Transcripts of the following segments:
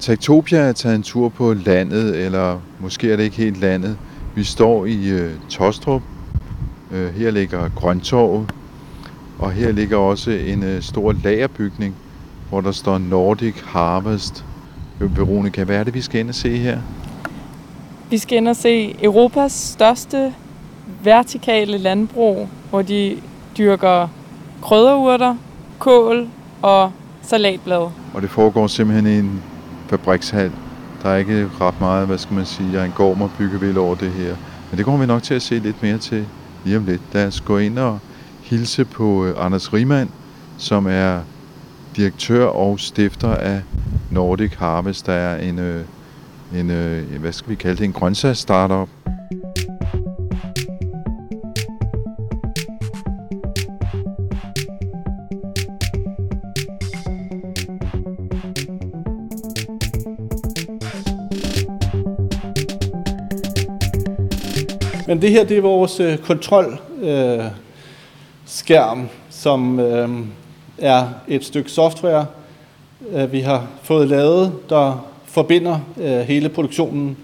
Tektopia er taget en tur på landet, eller måske er det ikke helt landet. Vi står i øh, Tostrup. Øh, her ligger Grøntorvet, og her ligger også en øh, stor lagerbygning, hvor der står Nordic Harvest. Øh, Veronica, hvad er det, vi skal ind og se her? Vi skal ind og se Europas største vertikale landbrug, hvor de dyrker krydderurter, kål og salatblad. Og det foregår simpelthen i en fabrikshal. Der er ikke ret meget, hvad skal man sige, jeg en mig og byggevild over det her. Men det kommer vi nok til at se lidt mere til lige om lidt. Lad os gå ind og hilse på øh, Anders Riemann, som er direktør og stifter af Nordic Harvest, der er en, øh, en, en hvad skal vi kalde det, en grøntsags-startup. Det her, det er vores øh, kontrolskærm, øh, skærm, som øh, er et stykke software, øh, vi har fået lavet, der forbinder øh, hele produktionen.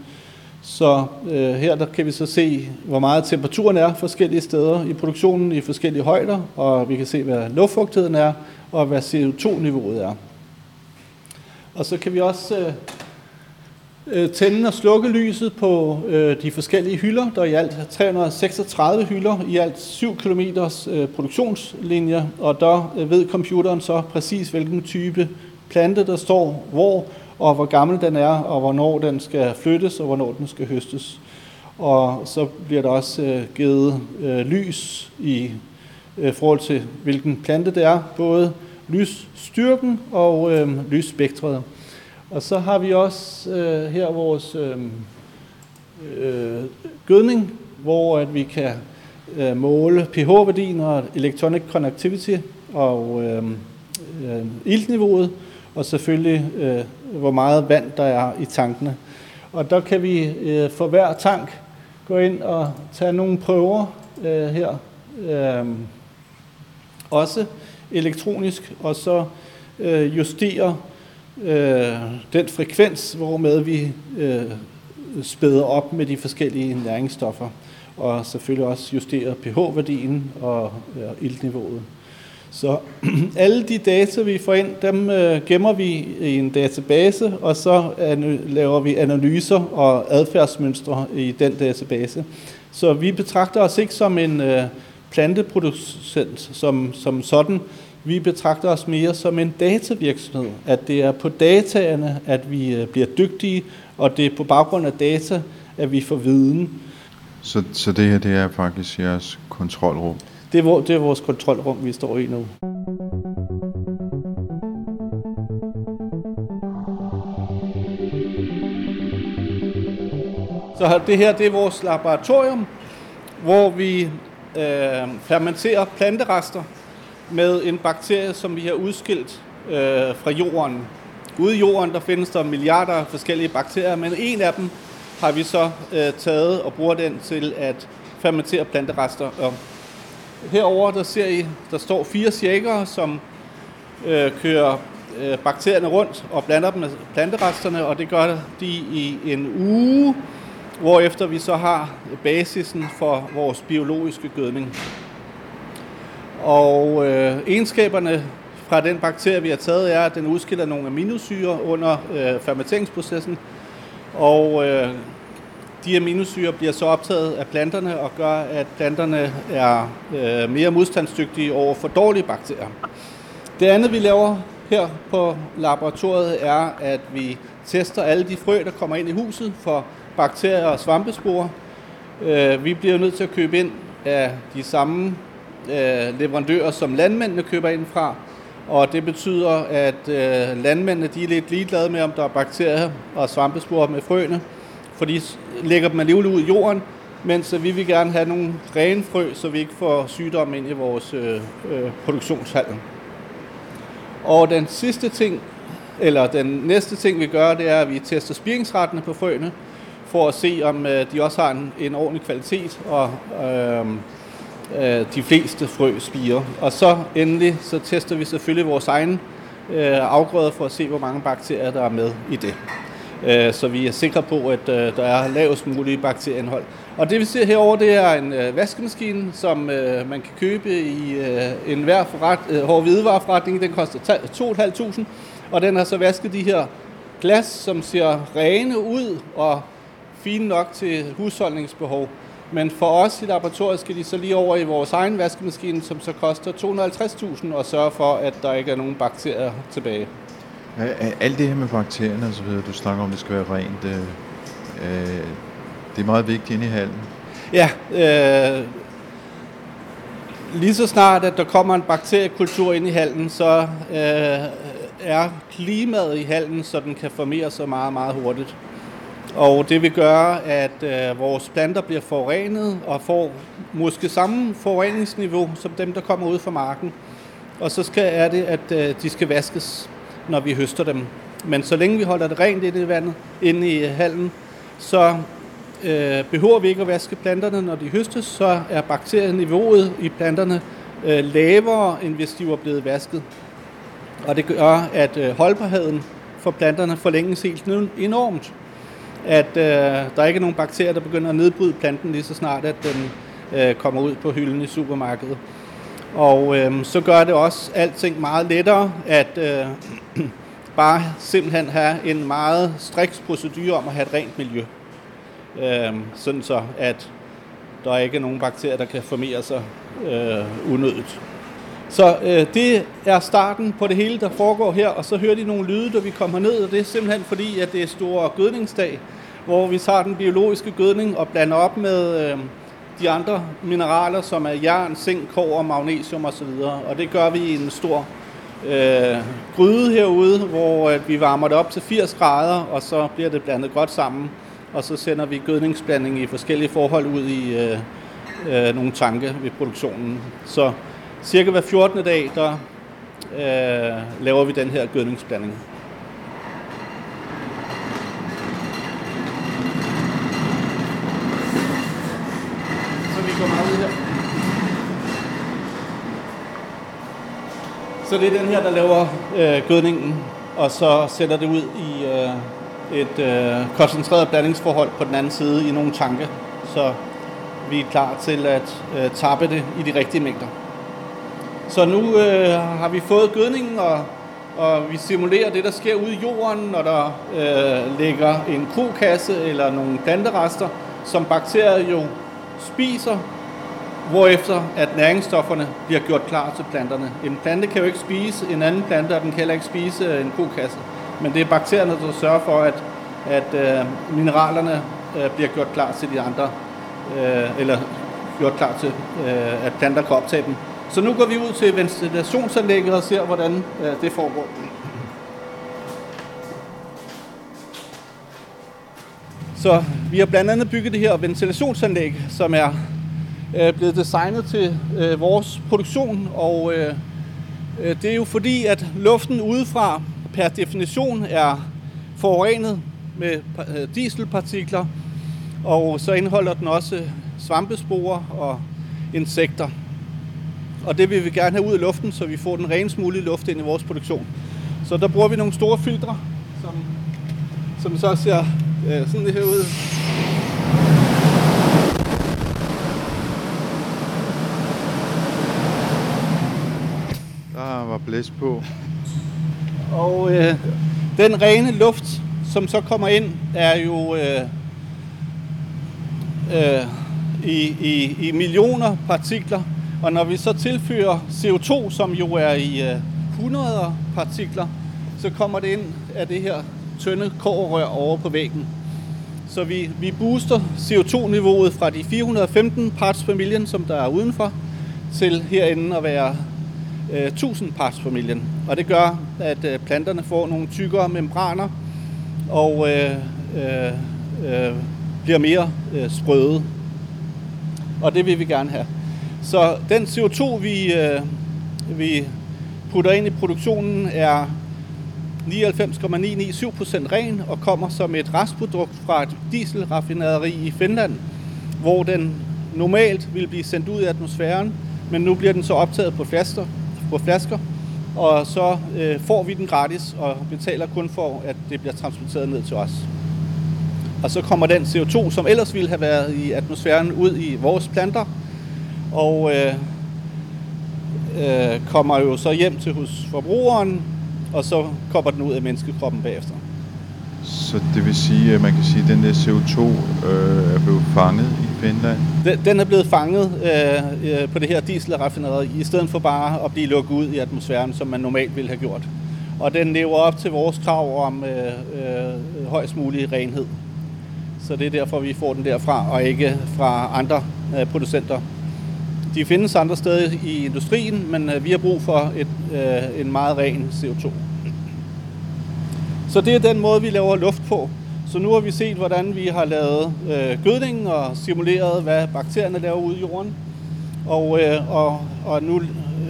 Så øh, her der kan vi så se, hvor meget temperaturen er forskellige steder i produktionen i forskellige højder, og vi kan se, hvad luftfugtigheden er, og hvad CO2-niveauet er. Og så kan vi også øh, Øh, tænde og slukke lyset på øh, de forskellige hylder. Der er i alt 336 hylder, i alt 7 km øh, produktionslinjer, og der øh, ved computeren så præcis, hvilken type plante der står hvor, og hvor gammel den er, og hvornår den skal flyttes, og hvornår den skal høstes. Og så bliver der også øh, givet øh, lys i øh, forhold til, hvilken plante det er, både lysstyrken og øh, lysspektret. Og så har vi også øh, her vores øh, øh, gødning, hvor at vi kan øh, måle pH-værdien og electronic conductivity og øh, øh, iltniveauet, og selvfølgelig øh, hvor meget vand der er i tankene. Og der kan vi øh, for hver tank gå ind og tage nogle prøver øh, her, øh, også elektronisk, og så øh, justere øh, den frekvens, hvormed vi øh, spæder op med de forskellige næringsstoffer, og selvfølgelig også justerer pH-værdien og øh, iltniveauet. Så alle de data, vi får ind, dem øh, gemmer vi i en database, og så laver vi analyser og adfærdsmønstre i den database. Så vi betragter os ikke som en øh, planteproducent som, som sådan, vi betragter os mere som en datavirksomhed, at det er på dataerne, at vi øh, bliver dygtige, og det er på baggrund af data, at vi får viden. Så, så det her, det er faktisk jeres kontrolrum? Det er, det er vores kontrolrum, vi står i nu. Så det her, det er vores laboratorium, hvor vi øh, fermenterer planterester med en bakterie, som vi har udskilt øh, fra jorden. Ude i jorden, der findes der milliarder af forskellige bakterier, men en af dem har vi så øh, taget og bruger den til at fermentere planterester. Og herover der ser I, der står fire shakere, som øh, kører øh, bakterierne rundt og blander dem med planteresterne, og det gør de i en uge, hvorefter vi så har basisen for vores biologiske gødning. Og øh, egenskaberne fra den bakterie, vi har taget, er, at den udskiller nogle aminosyre under øh, fermenteringsprocessen. Og øh, de aminosyre bliver så optaget af planterne og gør, at planterne er øh, mere modstandsdygtige over for dårlige bakterier. Det andet, vi laver her på laboratoriet, er, at vi tester alle de frø, der kommer ind i huset for bakterier og svampespore. Øh, vi bliver nødt til at købe ind af de samme øh, leverandører, som landmændene køber ind fra. Og det betyder, at øh, landmændene de er lidt ligeglade med, om der er bakterier og svampesporer med frøene, for de lægger dem alligevel ud i jorden, mens øh, vi vil gerne have nogle rene frø, så vi ikke får sygdom ind i vores øh, øh, produktionshal. Og den sidste ting, eller den næste ting, vi gør, det er, at vi tester spiringsrettene på frøene, for at se, om øh, de også har en, en ordentlig kvalitet, og øh, øh, de fleste frø spiger. Og så endelig, så tester vi selvfølgelig vores egen øh, afgrøder for at se, hvor mange bakterier, der er med i det. Øh, så vi er sikre på, at øh, der er lavest mulige bakterieindhold. Og det vi ser herover det er en øh, vaskemaskine, som øh, man kan købe i øh, en hver forret, øh, hård hvidevareforretning. Den koster 2.500, og den har så vasket de her glas, som ser rene ud og fine nok til husholdningsbehov. Men for os i laboratoriet skal de så lige over i vores egen vaskemaskine, som så koster 250.000 og sørge for, at der ikke er nogen bakterier tilbage. Alt det her med bakterierne og så videre, du snakker om, det skal være rent, øh, øh, det er meget vigtigt inde i hallen. Ja, øh, lige så snart, at der kommer en bakteriekultur ind i hallen, så øh, er klimaet i hallen, så den kan formere sig meget, meget hurtigt. Og det vil gøre, at øh, vores planter bliver forurenet og får måske samme forureningsniveau som dem, der kommer ud fra marken. Og så skal, er det, at øh, de skal vaskes, når vi høster dem. Men så længe vi holder det rent inde i vandet, inde i øh, hallen, så øh, behøver vi ikke at vaske planterne, når de høstes, så er bakterieniveauet i planterne øh, lavere, end hvis de var blevet vasket. Og det gør, at øh, holdbarheden for planterne forlænges helt enormt at øh, der ikke er nogen bakterier, der begynder at nedbryde planten lige så snart, at den øh, kommer ud på hylden i supermarkedet. Og øh, så gør det også alting meget lettere at øh, bare simpelthen have en meget striks procedure om at have et rent miljø. Øh, sådan så, at der ikke er nogen bakterier, der kan formere sig øh, unødigt. Så øh, det er starten på det hele, der foregår her, og så hører de nogle lyde, da vi kommer ned, og det er simpelthen fordi, at det er stor gødningsdag, hvor vi tager den biologiske gødning og blander op med øh, de andre mineraler, som er jern, zink, kår, magnesium osv. Og det gør vi i en stor øh, gryde herude, hvor øh, vi varmer det op til 80 grader, og så bliver det blandet godt sammen. Og så sender vi gødningsblanding i forskellige forhold ud i øh, øh, nogle tanke ved produktionen. Så cirka hver 14. dag, der øh, laver vi den her gødningsblanding. her. Så det er den her, der laver øh, gødningen, og så sætter det ud i øh, et øh, koncentreret blandingsforhold på den anden side i nogle tanke, så vi er klar til at øh, tappe det i de rigtige mængder. Så nu øh, har vi fået gødningen, og, og vi simulerer det, der sker ude i jorden, når der øh, ligger en kokasse eller nogle planterester, som bakterier jo spiser hvorefter at næringsstofferne bliver gjort klar til planterne. En plante kan jo ikke spise en anden plante, og den kan heller ikke spise øh, en kokasse. Men det er bakterierne, der sørger for, at, at øh, mineralerne øh, bliver gjort klar til de andre, øh, eller gjort klar til, øh, at planter kan optage dem. Så nu går vi ud til ventilationsanlægget og ser, hvordan øh, det foregår. Så vi har blandt andet bygget det her ventilationsanlæg, som er øh, blevet designet til øh, vores produktion, og øh, øh, det er jo fordi, at luften udefra per definition er forurenet med øh, dieselpartikler, og så indeholder den også svampesporer og insekter. Og det vil vi gerne have ud af luften, så vi får den renest mulige luft ind i vores produktion. Så der bruger vi nogle store filtre, som, som så ser øh, sådan her ud. blæs blæst på. Og øh, den rene luft, som så kommer ind, er jo øh, øh, i, i, i millioner partikler. Og når vi så tilfører CO2, som jo er i øh, 100 partikler, så kommer det ind af det her tynde kårrør over på væggen. Så vi, vi booster CO2-niveauet fra de 415 parts per million, som der er udenfor, til herinde at være øh, 1000 parts per million. Og det gør, at øh, planterne får nogle tykkere membraner og øh, øh, øh, bliver mere øh, sprøde. Og det vil vi gerne have. Så den CO2, vi, øh, vi putter ind i produktionen, er 99,997% ren og kommer som et restprodukt fra et dieselraffinaderi i Finland, hvor den normalt ville blive sendt ud i atmosfæren, men nu bliver den så optaget på flasker, på flasker og så øh, får vi den gratis og betaler kun for, at det bliver transporteret ned til os. Og så kommer den CO2, som ellers ville have været i atmosfæren, ud i vores planter, og øh, øh, kommer jo så hjem til hos forbrugeren, og så kommer den ud af menneskekroppen bagefter. Så det vil sige, at man kan sige, at den der CO2 øh, er blevet fanget Finland? Den, den er blevet fanget øh, øh, på det her dieselraffinaderi, i stedet for bare at blive lukket ud i atmosfæren, som man normalt ville have gjort. Og den lever op til vores krav om øh, øh, højst mulig renhed. Så det er derfor, vi får den derfra, og ikke fra andre øh, producenter. De findes andre steder i industrien, men øh, vi har brug for et, øh, en meget ren CO2. Så det er den måde, vi laver luft på. Så nu har vi set, hvordan vi har lavet øh, gødningen og simuleret, hvad bakterierne laver ude i jorden. Og, øh, og, og nu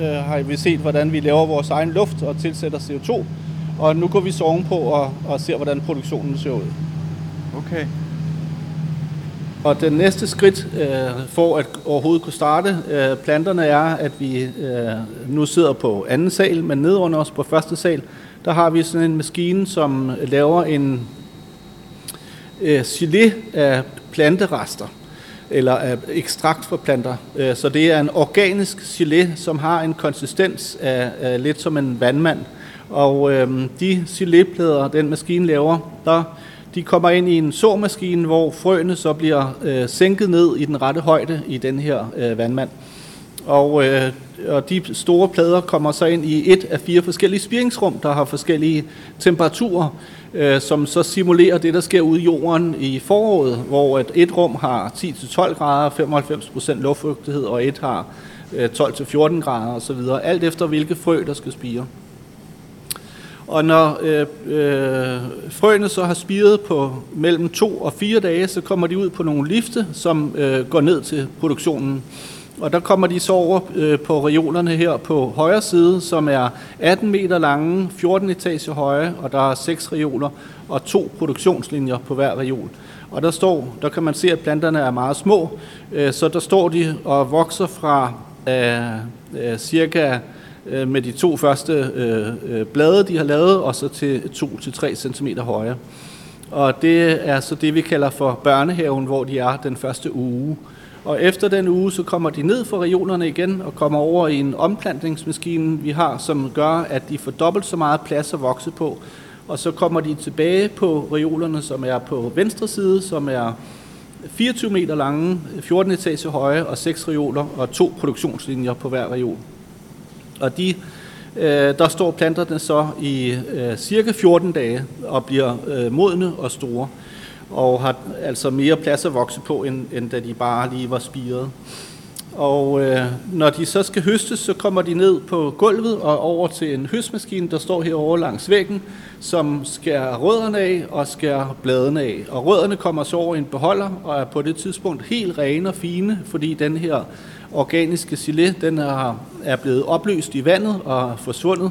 øh, har vi set, hvordan vi laver vores egen luft og tilsætter CO2. Og nu går vi så ovenpå og, og ser, hvordan produktionen ser ud. Okay. Og den næste skridt øh, for at overhovedet kunne starte øh, planterne er, at vi øh, nu sidder på anden sal, men nede under os på første sal, der har vi sådan en maskine, som laver en øh, gelé af planterester, eller af ekstrakt fra planter. Øh, så det er en organisk gelé, som har en konsistens af, af lidt som en vandmand. Og øh, de geléplader, den maskine laver, der de kommer ind i en såmaskine, hvor frøene så bliver øh, sænket ned i den rette højde i den her øh, vandmand. Og, øh, og de store plader kommer så ind i et af fire forskellige spiringsrum, der har forskellige temperaturer, øh, som så simulerer det, der sker ude i jorden i foråret, hvor et, et rum har 10-12 grader, 95% luftfugtighed, og et har øh, 12-14 grader osv., alt efter hvilke frø, der skal spire. Og når øh, øh, frøene så har spiret på mellem to og fire dage, så kommer de ud på nogle lifte, som øh, går ned til produktionen. Og der kommer de så over øh, på reolerne her på højre side, som er 18 meter lange, 14 etage høje, og der er seks reoler og to produktionslinjer på hver reol. Og der står, der kan man se, at planterne er meget små, øh, så der står de og vokser fra øh, øh, cirka øh, med de to første øh, øh blade, de har lavet, og så til 2-3 cm høje. Og det er så det, vi kalder for børnehaven, hvor de er den første uge. Og efter den uge, så kommer de ned fra reolerne igen og kommer over i en omplantningsmaskine, vi har, som gør, at de får dobbelt så meget plads at vokse på. Og så kommer de tilbage på reolerne, som er på venstre side, som er 24 meter lange, 14 etager høje og 6 reoler og to produktionslinjer på hver reol. Og de, øh, der står planterne så i øh, cirka 14 dage og bliver øh, modne og store og har altså mere plads at vokse på, end, end da de bare lige var spiret. Og øh, når de så skal høstes, så kommer de ned på gulvet og over til en høstmaskine, der står herovre langs væggen, som skærer rødderne af og skærer bladene af. Og rødderne kommer så over i en beholder og er på det tidspunkt helt rene og fine, fordi den her organiske gelé, den er, er blevet opløst i vandet og forsvundet.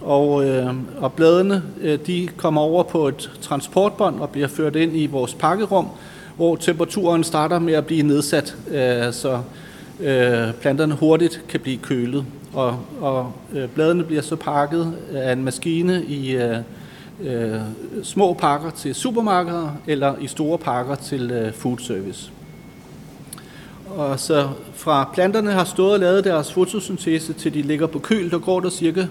Og, øh, og bladene øh, de kommer over på et transportbånd og bliver ført ind i vores pakkerum, hvor temperaturen starter med at blive nedsat, øh, så øh, planterne hurtigt kan blive kølet. Og, og øh, bladene bliver så pakket af en maskine i øh, øh, små pakker til supermarkeder eller i store pakker til øh, food service. Og så fra planterne har stået og lavet deres fotosyntese til de ligger på køl, der går der cirka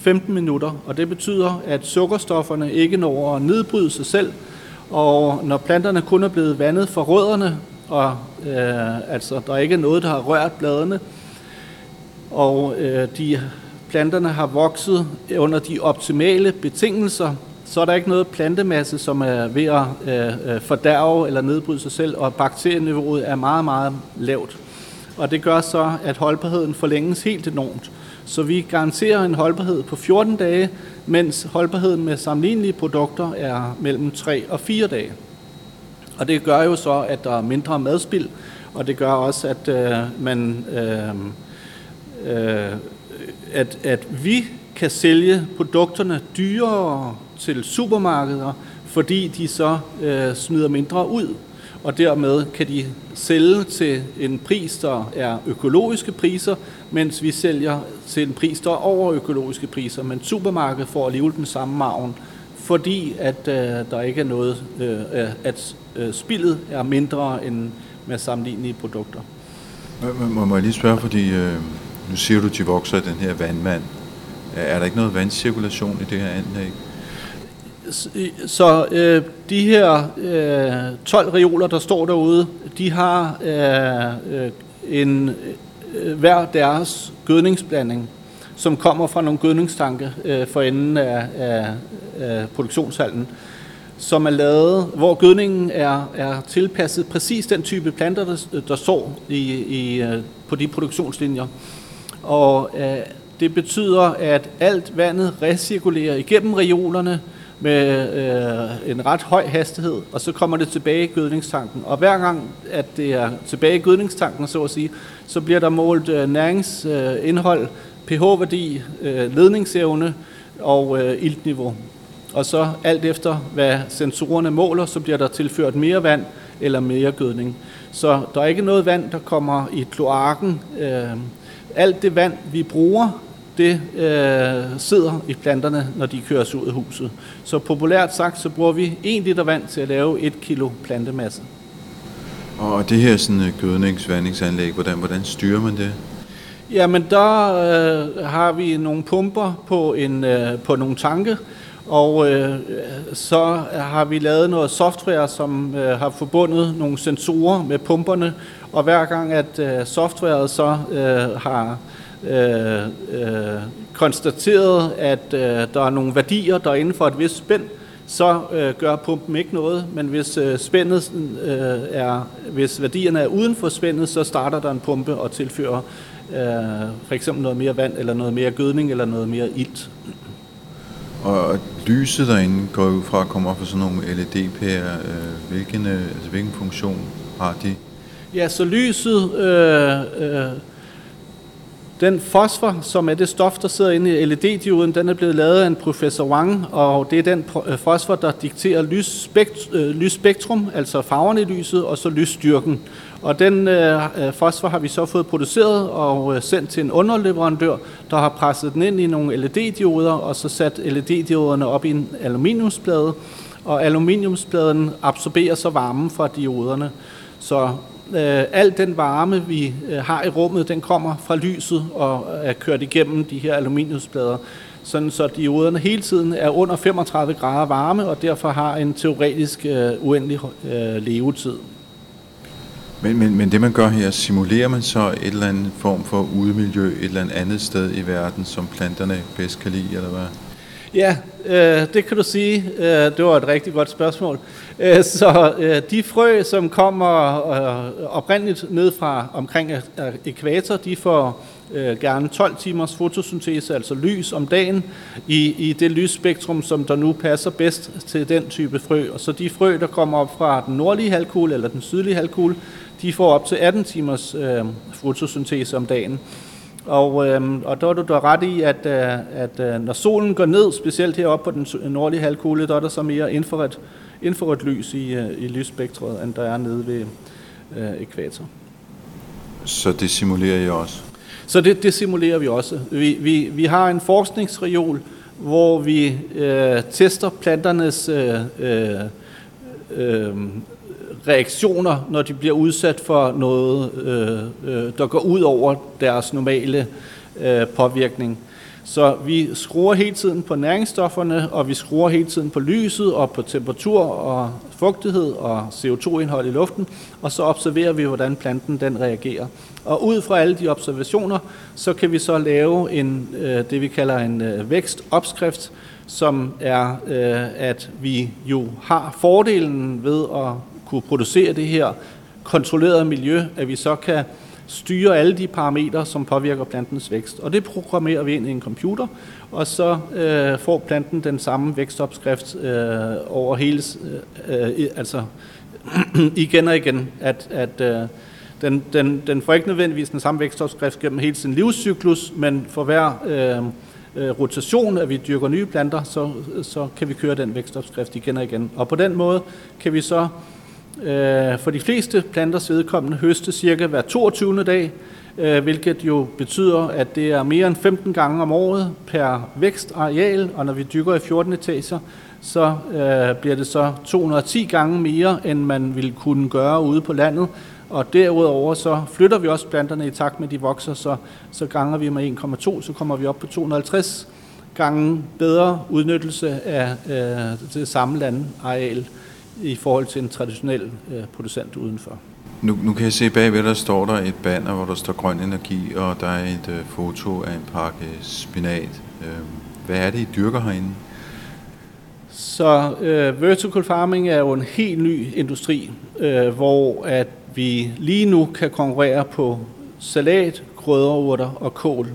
15 minutter, og det betyder, at sukkerstofferne ikke når at nedbryde sig selv, og når planterne kun er blevet vandet fra rødderne, og øh, altså der er ikke noget, der har rørt bladene, og øh, de planterne har vokset under de optimale betingelser, så er der ikke noget plantemasse, som er ved at øh, øh fordærve eller nedbryde sig selv, og bakterieniveauet er meget, meget lavt. Og det gør så, at holdbarheden forlænges helt enormt. Så vi garanterer en holdbarhed på 14 dage, mens holdbarheden med sammenlignelige produkter er mellem 3 og 4 dage. Og det gør jo så, at der er mindre madspild, og det gør også, at øh, man øh, øh, at, at vi kan sælge produkterne dyrere til supermarkeder, fordi de så øh, smider mindre ud. Og dermed kan de sælge til en pris, der er økologiske priser, mens vi sælger til en pris, der er over økologiske priser. Men supermarkedet får alligevel den samme maven, fordi at øh, der ikke er noget, øh, at øh, spillet er mindre end med sammenlignelige produkter. Må, må jeg lige spørge, fordi øh, nu siger du, at de vokser i den her vandmand. Er der ikke noget vandcirkulation i det her anlæg? Så øh, de her øh, 12 reoler, der står derude, de har øh, øh, en, øh, hver deres gødningsblanding, som kommer fra nogle gødningstanke øh, for enden af, af, af produktionshallen, som er lavet, hvor gødningen er, er tilpasset præcis den type planter, der, der står i, i, øh, på de produktionslinjer. Og øh, det betyder, at alt vandet recirkulerer igennem reolerne, med øh, en ret høj hastighed, og så kommer det tilbage i gødningstanken. Og hver gang, at det er tilbage i gødningstanken, så at sige, så bliver der målt øh, næringsindhold, øh, pH-værdi, øh, ledningsevne og øh, iltniveau. Og så alt efter, hvad sensorerne måler, så bliver der tilført mere vand eller mere gødning. Så der er ikke noget vand, der kommer i kloakken. Øh, alt det vand, vi bruger, det øh, sidder i planterne, når de køres ud af huset. Så populært sagt, så bruger vi 1 liter vand til at lave 1 kilo plantemasse. Og det her sådan øh, gødningsvandingsanlæg, hvordan, hvordan styrer man det? Jamen, der øh, har vi nogle pumper på, en, øh, på nogle tanke, og øh, så har vi lavet noget software, som øh, har forbundet nogle sensorer med pumperne, og hver gang at øh, softwaret så øh, har øh, øh, konstateret, at øh, der er nogle værdier, der er inden for et vist spænd, så øh, gør pumpen ikke noget, men hvis øh, spændet øh, er, hvis værdierne er uden for spændet, så starter der en pumpe og tilfører øh, for eksempel noget mere vand, eller noget mere gødning, eller noget mere ilt. Og lyset derinde går ud fra at komme op fra sådan nogle LED-pærer. Øh, hvilken, øh, altså, hvilken funktion har de? Ja, så lyset øh, øh, den fosfor, som er det stof, der sidder inde i LED-dioden, den er blevet lavet af en professor Wang, og det er den øh, fosfor, der dikterer lysspekt- øh, lysspektrum, altså farverne i lyset, og så lysstyrken. Og den øh, øh, fosfor har vi så fået produceret og øh, sendt til en underleverandør, der har presset den ind i nogle LED-dioder, og så sat LED-dioderne op i en aluminiumsplade, og aluminiumspladen absorberer så varmen fra dioderne. Så øh, al den varme, vi øh, har i rummet, den kommer fra lyset og er kørt igennem de her aluminiumsplader, sådan så dioderne hele tiden er under 35 grader varme, og derfor har en teoretisk øh, uendelig øh, levetid. Men, men, men det man gør her, simulerer man så et eller andet form for udemiljø et eller andet sted i verden, som planterne bedst kan lide, eller hvad? Ja, øh, det kan du sige. Øh, det var et rigtig godt spørgsmål. Øh, så øh, de frø, som kommer øh, oprindeligt ned fra omkring øh, ekvator, de får øh, gerne 12 timers fotosyntese, altså lys om dagen, i, i det lysspektrum, som der nu passer bedst til den type frø. Og så de frø, der kommer op fra den nordlige halvkugle eller den sydlige halvkugle, de får op til 18 timers øh, fotosyntese om dagen. Og, øhm, og der er du da ret i, at, øh, at øh, når solen går ned, specielt heroppe på den nordlige halvkugle, der er der så mere infrarødt, infrarødt lys i, øh, i lysspektret, end der er nede ved øh, ekvator. Så det simulerer I også? Så det, det simulerer vi også. Vi, vi, vi har en forskningsreol, hvor vi øh, tester planternes øh, øh, øh, reaktioner, når de bliver udsat for noget, øh, øh, der går ud over deres normale øh, påvirkning. Så vi skruer hele tiden på næringsstofferne, og vi skruer hele tiden på lyset og på temperatur og fugtighed og CO2-indhold i luften, og så observerer vi, hvordan planten den reagerer. Og ud fra alle de observationer, så kan vi så lave en, øh, det, vi kalder en øh, vækstopskrift, som er, øh, at vi jo har fordelen ved at kunne producere det her kontrollerede miljø, at vi så kan styre alle de parametre, som påvirker plantens vækst. Og det programmerer vi ind i en computer, og så øh, får planten den samme vækstopskrift øh, over hele, øh, øh, altså igen og igen, at, at øh, den, den, den får ikke nødvendigvis den samme vækstopskrift gennem hele sin livscyklus, men for hver øh, øh, rotation, at vi dyrker nye planter, så, så kan vi køre den vækstopskrift igen og igen. Og på den måde kan vi så Øh, for de fleste planters vedkommende høste cirka hver 22. dag, øh, hvilket jo betyder, at det er mere end 15 gange om året per vækstareal, og når vi dykker i 14 etager, så øh, bliver det så 210 gange mere, end man ville kunne gøre ude på landet. Og derudover så flytter vi også planterne i takt med, at de vokser, så, så ganger vi med 1,2, så kommer vi op på 250 gange bedre udnyttelse af øh, det samme landareal i forhold til en traditionel øh, producent udenfor. Nu, nu kan jeg se bagved, der står der et banner, hvor der står grøn energi, og der er et øh, foto af en pakke spinat. Øh, hvad er det, I dyrker herinde? Så øh, vertical farming er jo en helt ny industri, øh, hvor at vi lige nu kan konkurrere på salat, krydderurter og kål.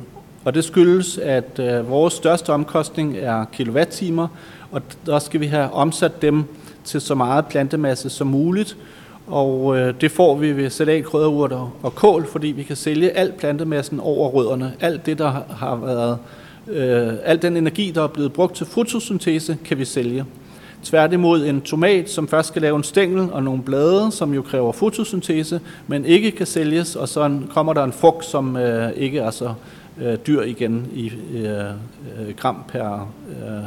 Og det skyldes, at øh, vores største omkostning er kilowattimer, og der skal vi have omsat dem til så meget plantemasse som muligt. Og øh, det får vi ved salat, krydderurter og kål, fordi vi kan sælge al plantemassen over rødderne. Alt det, der har været, øh, al den energi, der er blevet brugt til fotosyntese, kan vi sælge. Tværtimod en tomat, som først skal lave en stængel og nogle blade, som jo kræver fotosyntese, men ikke kan sælges, og så kommer der en frugt, som øh, ikke er så øh, dyr igen i øh, øh gram per øh,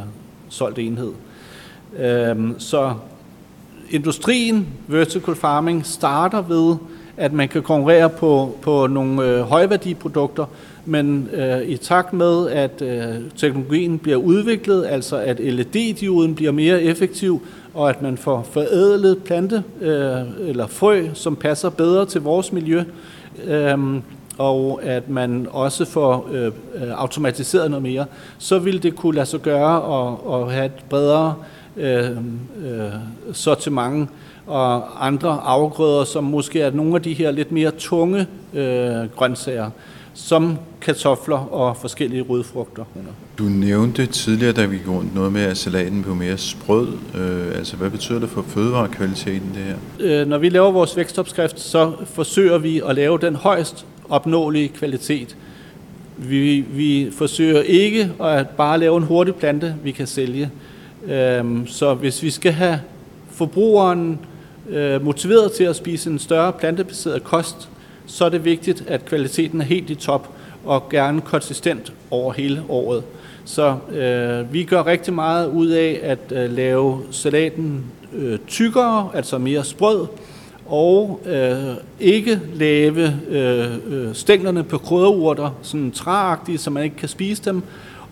solgt enhed. Øhm, så industrien, vertical farming, starter ved, at man kan konkurrere på, på nogle øh, højværdiprodukter, men øh, i takt med, at øh, teknologien bliver udviklet, altså at LED-dioden bliver mere effektiv, og at man får forædlet plante øh, eller frø, som passer bedre til vores miljø, øh, og at man også får øh, øh, automatiseret noget mere, så vil det kunne lade sig gøre at, at have et bredere øh, øh, sortiment og andre afgrøder, som måske er nogle af de her lidt mere tunge øh, grøntsager, som kartofler og forskellige rødfrugter. Du nævnte tidligere, da vi gik rundt, noget med, at salaten blev mere sprød. Øh, altså, hvad betyder det for fødevarekvaliteten, det her? Øh, når vi laver vores vækstopskrift, så forsøger vi at lave den højst opnåelige kvalitet. Vi, vi forsøger ikke at bare lave en hurtig plante, vi kan sælge. Øhm, så hvis vi skal have forbrugeren øh, motiveret til at spise en større plantebaseret kost, så er det vigtigt, at kvaliteten er helt i top og gerne konsistent over hele året. Så øh, vi gør rigtig meget ud af at øh, lave salaten øh, tykkere, altså mere sprød, og øh, ikke lave øh, øh stænglerne på krydderurter sådan træagtige, så man ikke kan spise dem,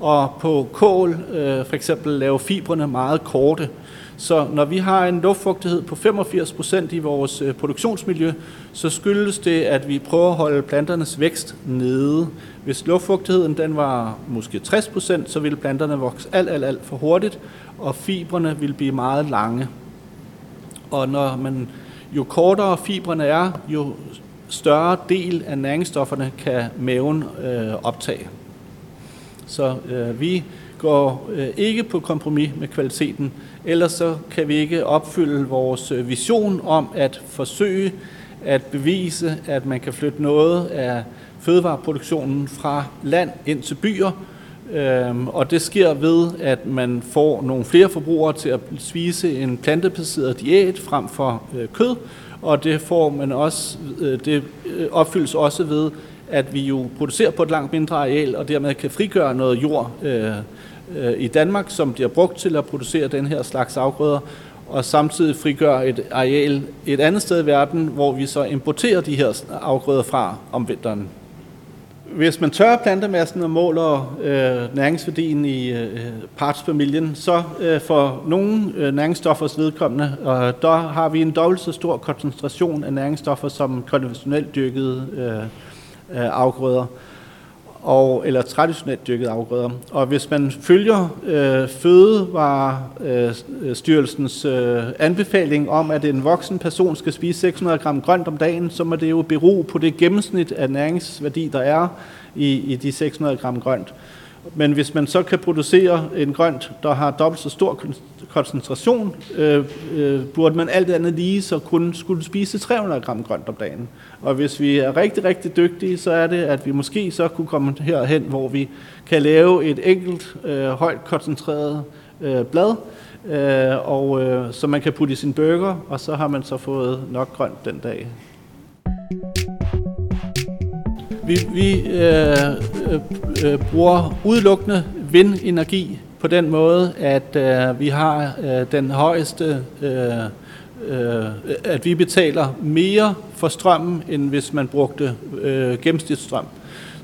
og på kål øh, for eksempel lave fibrene meget korte. Så når vi har en luftfugtighed på 85% i vores øh, produktionsmiljø, så skyldes det, at vi prøver at holde planternes vækst nede. Hvis luftfugtigheden den var måske 60%, så ville planterne vokse alt, alt, alt for hurtigt, og fibrene ville blive meget lange. Og når man, jo kortere fibrene er, jo større del af næringsstofferne kan maven øh, optage. Så øh, vi går øh, ikke på kompromis med kvaliteten, ellers så kan vi ikke opfylde vores øh, vision om at forsøge at bevise, at man kan flytte noget af fødevareproduktionen fra land ind til byer, øh, og det sker ved, at man får nogle flere forbrugere til at spise en plantebaseret diæt frem for øh, kød, og det får man også, øh, det øh, opfyldes også ved, at vi jo producerer på et langt mindre areal, og dermed kan frigøre noget jord øh, øh, i Danmark, som bliver brugt til at producere den her slags afgrøder, og samtidig frigør et areal et andet sted i verden, hvor vi så importerer de her afgrøder fra om vinteren. hvis man tørrer plantemassen og måler øh, næringsværdien i øh, partsfamilien, så øh, for nogle øh, næringsstoffers vedkommende, øh, der har vi en dobbelt så stor koncentration af næringsstoffer som konventionelt dyrkede øh, øh, afgrøder og, eller traditionelt dyrkede afgrøder. Og hvis man følger øh, Fødevarestyrelsens øh, anbefaling om, at en voksen person skal spise 600 gram grønt om dagen, så må det jo bero på det gennemsnit af næringsværdi, der er i, i de 600 gram grønt. Men hvis man så kan producere en grønt, der har dobbelt så stor koncentration, øh, øh, burde man alt andet lige så kun skulle spise 300 gram grønt om dagen. Og hvis vi er rigtig, rigtig dygtige, så er det, at vi måske så kunne komme herhen, hvor vi kan lave et enkelt, øh, højt koncentreret øh, blad, øh, og øh, så man kan putte i sin burger, og så har man så fået nok grønt den dag. Vi, vi øh, øh, øh, bruger udelukkende vindenergi på den måde, at øh, vi har øh, den højeste, øh, øh, at vi betaler mere for strømmen, end hvis man brugte øh, gennemsnitsstrøm.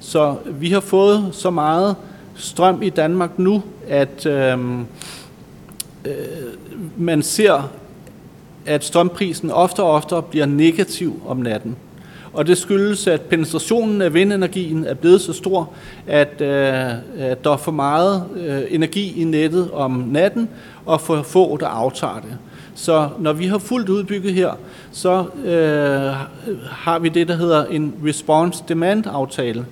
Så vi har fået så meget strøm i Danmark nu, at øh, øh, man ser, at strømprisen ofte og oftere bliver negativ om natten og det skyldes, at penetrationen af vindenergien er blevet så stor, at, øh, at der er for meget øh, energi i nettet om natten, og for få, der aftager det. Så når vi har fuldt udbygget her, så øh, har vi det, der hedder en response demand aftale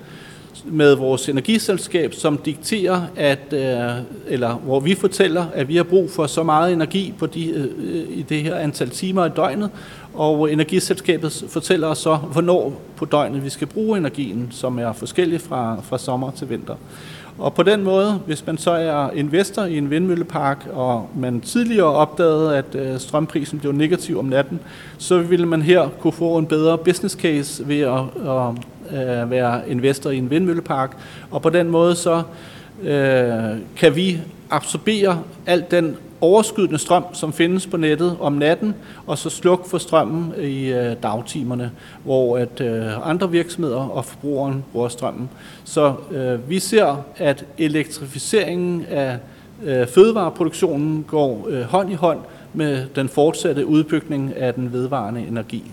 med vores energiselskab, som dikterer, at, øh, eller hvor vi fortæller, at vi har brug for så meget energi på de, øh, øh, i det her antal timer i døgnet, og energiselskabet fortæller os så, hvornår på døgnet vi skal bruge energien, som er forskellig fra, fra sommer til vinter. Og på den måde, hvis man så er investor i en vindmøllepark, og man tidligere opdagede, at øh, strømprisen blev negativ om natten, så ville man her kunne få en bedre business case ved at, at, øh, være investor i en vindmøllepark. Og på den måde så øh, kan vi absorbere alt den overskydende strøm, som findes på nettet om natten, og så slukke for strømmen i øh, dagtimerne, hvor at øh, andre virksomheder og forbrugeren bruger strømmen. Så øh, vi ser, at elektrificeringen af øh, fødevareproduktionen går øh, hånd i hånd med den fortsatte udbygning af den vedvarende energi.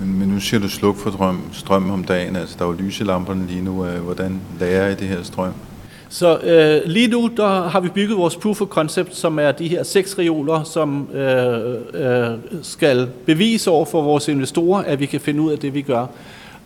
Men, men nu siger du sluk for drøm, strøm om dagen, altså der er jo lys i lamperne lige nu. Øh, hvordan lærer I det her strøm? Så øh, lige nu der har vi bygget vores proof of concept, som er de her seks reoler, som øh, øh, skal bevise over for vores investorer, at vi kan finde ud af det, vi gør.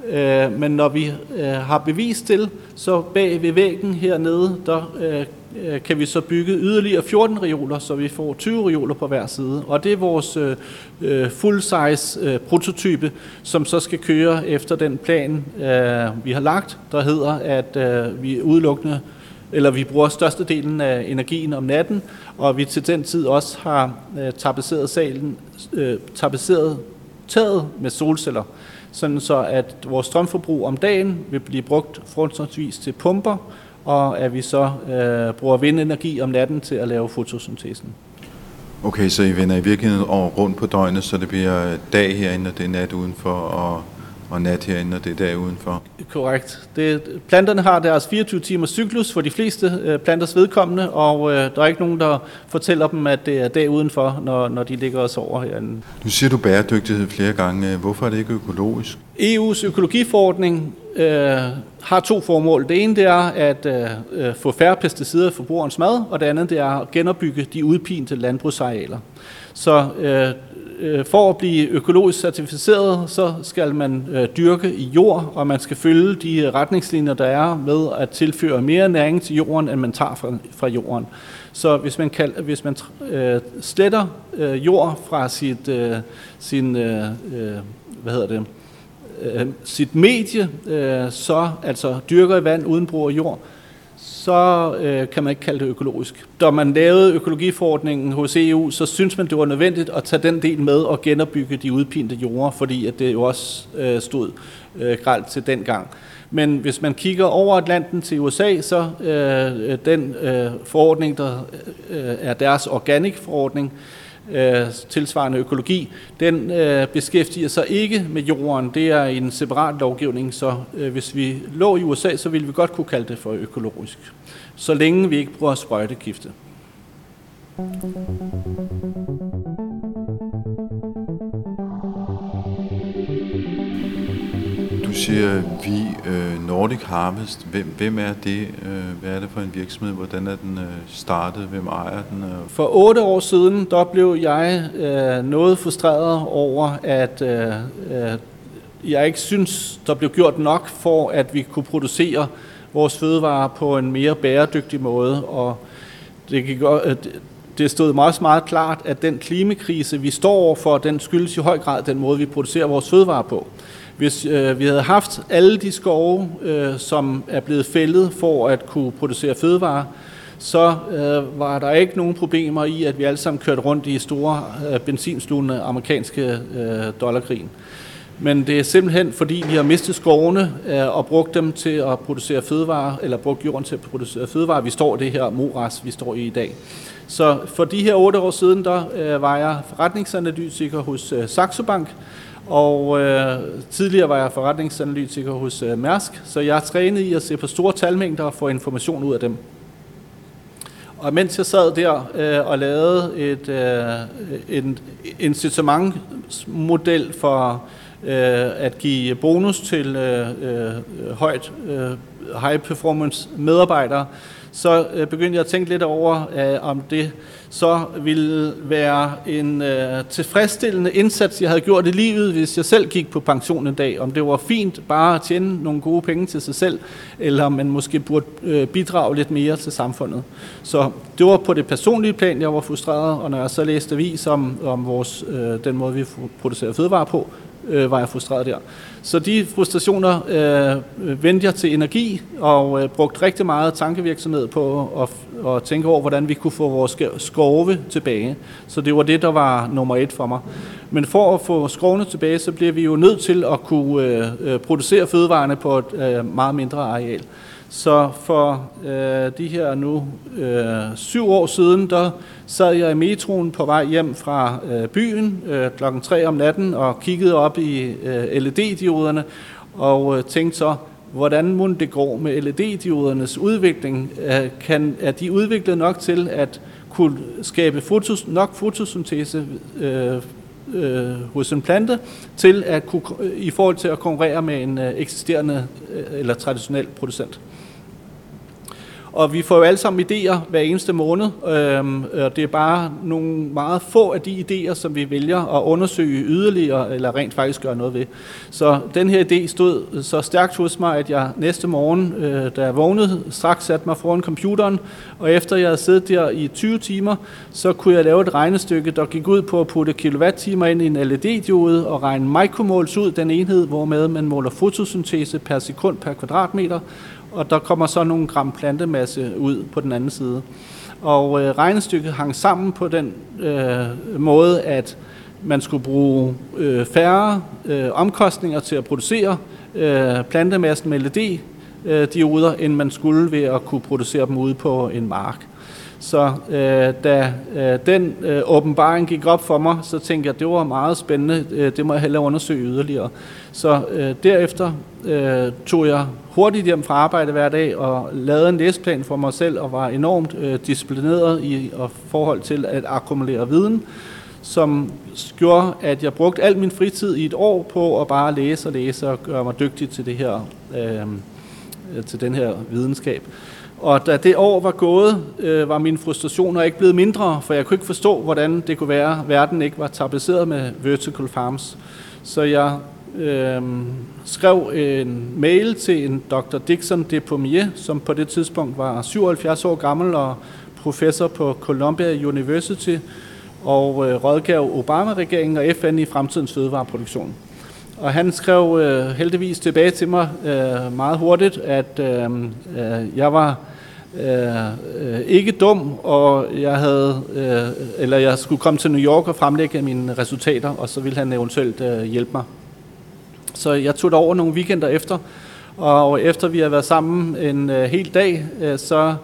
Øh, men når vi øh, har bevis til, så bag ved væggen hernede, der øh Øh, kan vi så bygge yderligere 14 reoler, så vi får 20 reoler på hver side. Og det er vores øh, øh, full-size øh, prototype, som så skal køre efter den plan, øh, vi har lagt, der hedder, at øh, vi udelukkende eller vi bruger størstedelen af energien om natten, og vi til den tid også har øh, tapetseret salen, øh, tapetseret taget med solceller, sådan så at vores strømforbrug om dagen vil blive brugt forholdsvis til pumper, og at vi så øh, bruger vindenergi om natten til at lave fotosyntesen. Okay, så I vender i virkeligheden over rundt på døgnet, så det bliver dag herinde, og det er nat udenfor, og og nat herinde, og det er dag udenfor. Korrekt. Det, planterne har deres 24 timers cyklus for de fleste øh, planters vedkommende, og øh, der er ikke nogen, der fortæller dem, at det er dag udenfor, når, når de ligger og sover herinde. Nu siger du bæredygtighed flere gange. Hvorfor er det ikke økologisk? EU's økologiforordning øh, har to formål. Det ene det er at øh, øh, få færre pesticider for forbrugerens mad, og det andet det er at genopbygge de udpinte landbrugsarealer. Så øh, øh, for at blive økologisk certificeret, så skal man øh, dyrke i jord, og man skal følge de retningslinjer, der er med at tilføre mere næring til jorden, end man tager fra, fra jorden. Så hvis man, kan, hvis man øh, sletter øh, jord fra sit, øh, sin, øh, øh, hvad hedder det, øh, sit medie, øh, så altså dyrker i vand uden brug af jord, så øh, kan man ikke kalde det økologisk. Da man lavede økologiforordningen hos EU, så synes man, det var nødvendigt at tage den del med og genopbygge de udpinte jorder, fordi at det jo også øh, stod øh, gralt til den gang. Men hvis man kigger over Atlanten til USA, så øh, den øh, forordning, der øh, er deres organic-forordning, øh, Øh, tilsvarende økologi, den øh, beskæftiger sig ikke med jorden. Det er en separat lovgivning, så øh, hvis vi lå i USA, så ville vi godt kunne kalde det for økologisk. Så længe vi ikke bruger sprøjtegifte. Du siger vi, øh, Nordic Harvest. Hvem, hvem er det? Øh, hvad er det for en virksomhed? Hvordan er den øh, startet? Hvem ejer den? For otte år siden, der blev jeg øh, noget frustreret over, at øh, øh, jeg ikke synes, der blev gjort nok for, at vi kunne producere vores fødevarer på en mere bæredygtig måde. Og det, gik, øh, det stod meget, meget klart, at den klimakrise, vi står overfor, den skyldes i høj grad den måde, vi producerer vores fødevarer på. Hvis øh, vi havde haft alle de skove, øh, som er blevet fældet for at kunne producere fødevarer, så øh, var der ikke nogen problemer i, at vi alle sammen kørte rundt i store øh, benzinslugende amerikanske øh, dollarkrigen. Men det er simpelthen fordi, vi har mistet skovene øh, og brugt dem til at producere fødevarer, eller brugt jorden til at producere fødevarer. Vi står i det her moras, vi står i i dag. Så for de her otte år siden, der øh, var jeg forretningsanalytiker hos øh, Saxo Bank, og øh, tidligere var jeg forretningsanalytiker hos øh, Mærsk, så jeg er trænet i at se på store talmængder og få information ud af dem. Og mens jeg sad der øh, og lavede et, øh, en incitamentsmodel for øh, at give bonus til øh, øh, højt øh, high performance medarbejdere, så øh, begyndte jeg at tænke lidt over, øh, om det så ville være en øh, tilfredsstillende indsats, jeg havde gjort i livet, hvis jeg selv gik på pension en dag. Om det var fint bare at tjene nogle gode penge til sig selv, eller om man måske burde øh, bidrage lidt mere til samfundet. Så det var på det personlige plan, jeg var frustreret, og når jeg så læste avis om, om vores, øh, den måde, vi producerer fødevarer på, øh, var jeg frustreret der. Så de frustrationer øh, vendte jeg til energi og øh, brugte rigtig meget tankevirksomhed på at, at tænke over, hvordan vi kunne få vores skove tilbage. Så det var det, der var nummer et for mig. Men for at få skovene tilbage, så bliver vi jo nødt til at kunne øh, øh producere fødevarene på et øh, meget mindre areal. Så for øh, de her nu øh, syv år siden, der sad jeg i metroen på vej hjem fra øh, byen øh, klokken 3 om natten og kiggede op i øh, LED-dioderne og øh, tænkte så, hvordan må det gå med LED-diodernes udvikling? Øh, kan, er de udviklet nok til at kunne skabe fotos, nok fotosyntese øh, øh, hos en plante til at kunne, øh, i forhold til at konkurrere med en øh, eksisterende øh, eller traditionel producent? Og vi får jo alle sammen idéer hver eneste måned, øhm, og det er bare nogle meget få af de idéer, som vi vælger at undersøge yderligere, eller rent faktisk gøre noget ved. Så den her idé stod så stærkt hos mig, at jeg næste morgen, øh, da jeg vågnede, straks satte mig foran computeren, og efter jeg havde siddet der i 20 timer, så kunne jeg lave et regnestykke, der gik ud på at putte kilowatt-timer ind i en LED-diode og regne mikromols ud, den enhed, hvormed man måler fotosyntese per sekund per kvadratmeter, og der kommer så nogle gram plantemasse ud på den anden side. Og øh, regnestykket hang sammen på den øh, måde, at man skulle bruge øh, færre øh, omkostninger til at producere øh, plantemassen med LED-dioder, øh, end man skulle ved at kunne producere dem ude på en mark. Så øh, da øh, den øh, åbenbaring gik op for mig, så tænkte jeg, at det var meget spændende. Øh, det må jeg hellere undersøge yderligere. Så øh, derefter øh, tog jeg hurtigt hjem fra arbejde hver dag og lavede en læseplan for mig selv og var enormt øh, disciplineret i og forhold til at akkumulere viden, som gjorde, at jeg brugte al min fritid i et år på at bare læse og læse og gøre mig dygtig til det her, øh, til den her videnskab. Og da det år var gået, øh, var mine frustrationer ikke blevet mindre, for jeg kunne ikke forstå, hvordan det kunne være, at verden ikke var tapetseret med vertical farms. Så jeg øh, skrev en mail til en Dr. Dixon de Pommier, som på det tidspunkt var 77 år gammel og professor på Columbia University, og øh, rådgav Obama-regeringen og FN i fremtidens fødevareproduktion. Og han skrev øh, heldigvis tilbage til mig øh, meget hurtigt, at øh, øh, jeg var Øh, øh, ikke dum, og jeg havde, øh, eller jeg skulle komme til New York og fremlægge mine resultater, og så ville han eventuelt øh, hjælpe mig. Så jeg tog det over nogle weekender efter, og efter vi havde været sammen en øh, hel dag, øh, så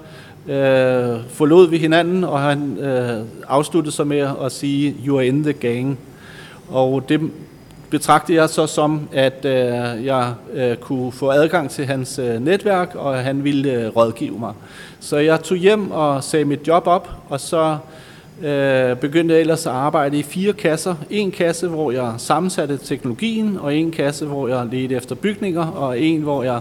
øh, forlod vi hinanden, og han øh, afsluttede sig med at sige, you are in the gang. Og det betragtede jeg så som, at øh, jeg øh, kunne få adgang til hans øh, netværk, og han ville øh, rådgive mig. Så jeg tog hjem og sagde mit job op, og så øh, begyndte jeg ellers at arbejde i fire kasser. En kasse, hvor jeg sammensatte teknologien, og en kasse, hvor jeg ledte efter bygninger, og en, hvor jeg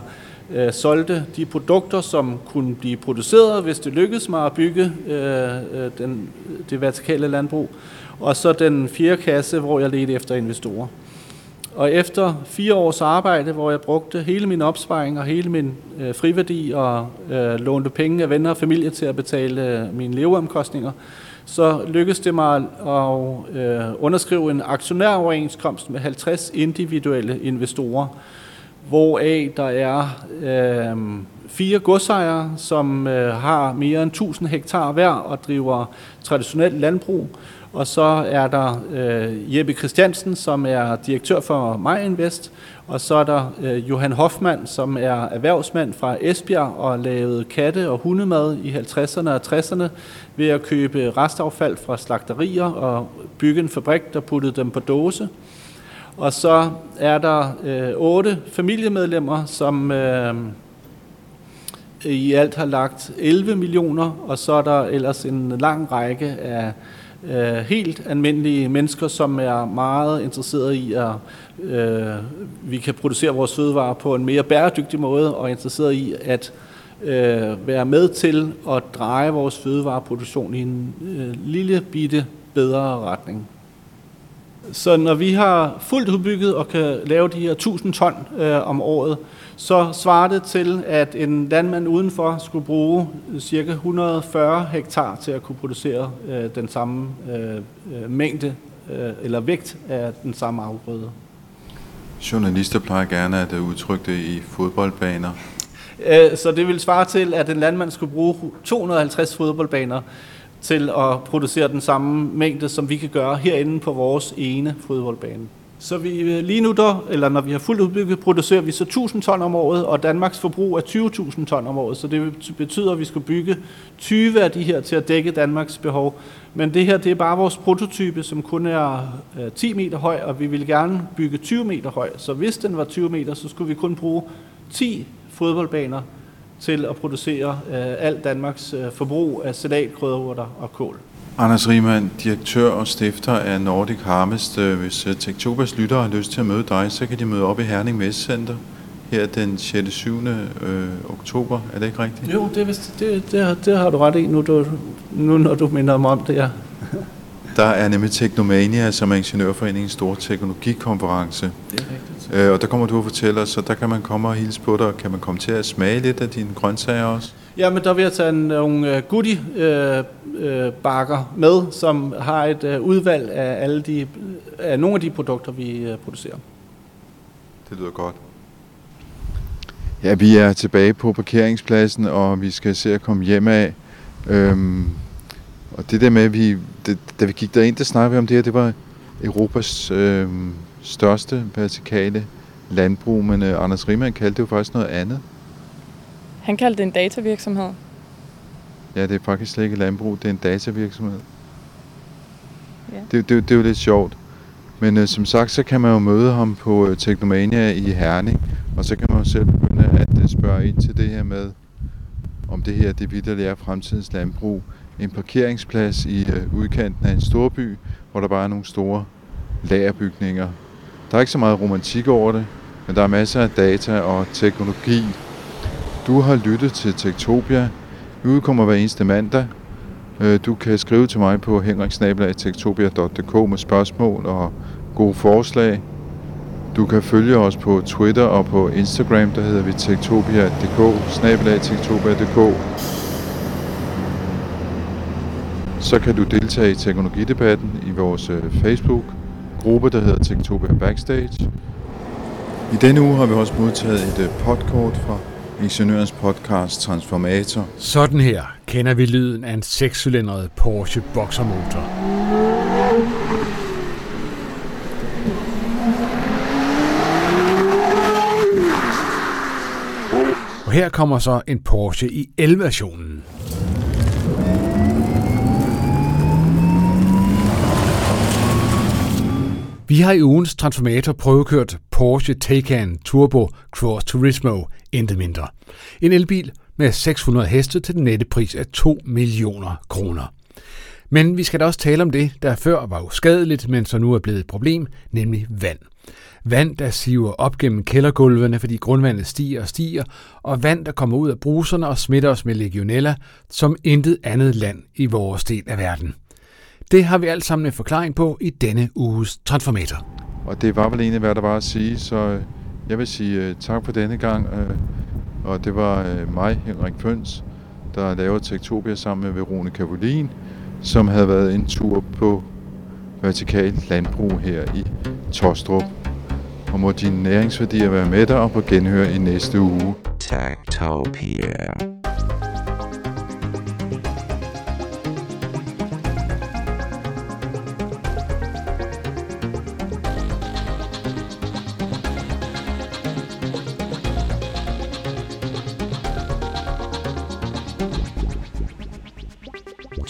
øh, solgte de produkter, som kunne blive produceret, hvis det lykkedes mig at bygge øh, øh den, det vertikale landbrug. Og så den fjerde kasse, hvor jeg ledte efter investorer. Og efter fire års arbejde, hvor jeg brugte hele min opsparing og hele min øh, friværdi og øh, lånte penge af venner og familie til at betale øh, mine leveomkostninger, så lykkedes det mig at øh, underskrive en aktionæroverenskomst med 50 individuelle investorer, hvoraf der er øh, fire godsejere, som øh, har mere end 1000 hektar hver og driver traditionelt landbrug. Og så er der øh, Jeppe Christiansen, som er direktør for MyInvest, og så er der øh, Johan Hoffmann, som er erhvervsmand fra Esbjerg og lavede katte- og hundemad i 50'erne og 60'erne ved at købe restaffald fra slagterier og bygge en fabrik, der puttede dem på dåse. Og så er der øh, otte familiemedlemmer, som øh, i alt har lagt 11 millioner, og så er der ellers en lang række af øh, helt almindelige mennesker, som er meget interesserede i, at øh, vi kan producere vores fødevarer på en mere bæredygtig måde, og interesseret i at øh, være med til at dreje vores fødevareproduktion i en øh, lille bitte bedre retning. Så når vi har fuldt udbygget og kan lave de her 1000 ton øh, om året, så svarer det til, at en landmand udenfor skulle bruge ca. 140 hektar til at kunne producere øh, den samme øh, øh, mængde øh, eller vægt af den samme afgrøde. Journalister plejer gerne at udtrykke det i fodboldbaner. Øh, så det vil svare til, at en landmand skulle bruge 250 fodboldbaner til at producere den samme mængde, som vi kan gøre herinde på vores ene fodboldbane. Så vi øh, lige nu, der, eller når vi har fuldt udbygget, producerer vi så 1000 ton om året, og Danmarks forbrug er 20.000 ton om året. Så det betyder, at vi skal bygge 20 af de her til at dække Danmarks behov. Men det her, det er bare vores prototype, som kun er øh, 10 meter høj, og vi vil gerne bygge 20 meter høj. Så hvis den var 20 meter, så skulle vi kun bruge 10 fodboldbaner til at producere øh, alt Danmarks forbrug af salat, krydderurter og kål. Anders Riemann, direktør og stifter af Nordic Harvest. Øh, hvis øh, Tektobas lytter har lyst til at møde dig, så kan de møde op i Herning Messecenter her den 6. 7. Øh, oktober. Er det ikke rigtigt? Jo, det, det, det, det har du ret i, nu, du, nu når du minder mig om det, ja. Der er nemlig Teknomania, som er Ingeniørforeningens store teknologikonference. Det er rigtigt. Øh, og der kommer du og fortæller os, så der kan man komme og hilse på dig. Kan man komme til at smage lidt af dine grøntsager også? Ja, men der vil jeg tage nogle øh, øh, bakker med, som har et øh, udvalg af alle de af nogle af de produkter, vi øh, producerer. Det lyder godt. Ja, vi er tilbage på parkeringspladsen, og vi skal se at komme hjem af. Øhm, og det der med, at vi, det, da vi gik derind, der snakkede vi om det her, det var Europas øhm, største vertikale landbrug, men øh, Anders Riemann kaldte det jo faktisk noget andet. Han kaldte det en datavirksomhed. Ja, det er faktisk slet ikke landbrug, det er en datavirksomhed. Ja. Det, det, det er jo lidt sjovt. Men øh, som sagt, så kan man jo møde ham på øh, Teknomania i Herning, og så kan man jo selv begynde at øh, spørge ind til det her med, om det her det vidderligt er fremtidens landbrug. En parkeringsplads i øh, udkanten af en storby, hvor der bare er nogle store lagerbygninger. Der er ikke så meget romantik over det, men der er masser af data og teknologi. Du har lyttet til Tektopia, vi udkommer hver eneste mandag. Øh, du kan skrive til mig på henriksnabelagtektopia.dk med spørgsmål og gode forslag. Du kan følge os på Twitter og på Instagram, der hedder vi tektopia.dk, snabelagtektopia.dk. Så kan du deltage i teknologidebatten i vores øh, Facebook-gruppe, der hedder Tektopia Backstage. I denne uge har vi også modtaget et øh, podkort fra Ingeniørens podcast Transformator. Sådan her kender vi lyden af en 6-cylindret Porsche Boxermotor. Og her kommer så en Porsche i 11-versionen. Vi har i ugens transformator prøvekørt Porsche Taycan Turbo Cross Turismo, intet mindre. En elbil med 600 heste til den nette pris af 2 millioner kroner. Men vi skal da også tale om det, der før var uskadeligt, men som nu er blevet et problem, nemlig vand. Vand, der siver op gennem kældergulvene, fordi grundvandet stiger og stiger, og vand, der kommer ud af bruserne og smitter os med legionella, som intet andet land i vores del af verden. Det har vi alt sammen en forklaring på i denne uges Transformator. Og det var vel egentlig, hvad der var at sige, så øh, jeg vil sige uh, tak for denne gang. Uh, og det var mig, Henrik Føns, der lavede Tektopia sammen med Veronika Volin, som havde været en tur på vertikal landbrug her i Tostrup. Og må dine næringsværdier være med dig og på genhør i næste uge.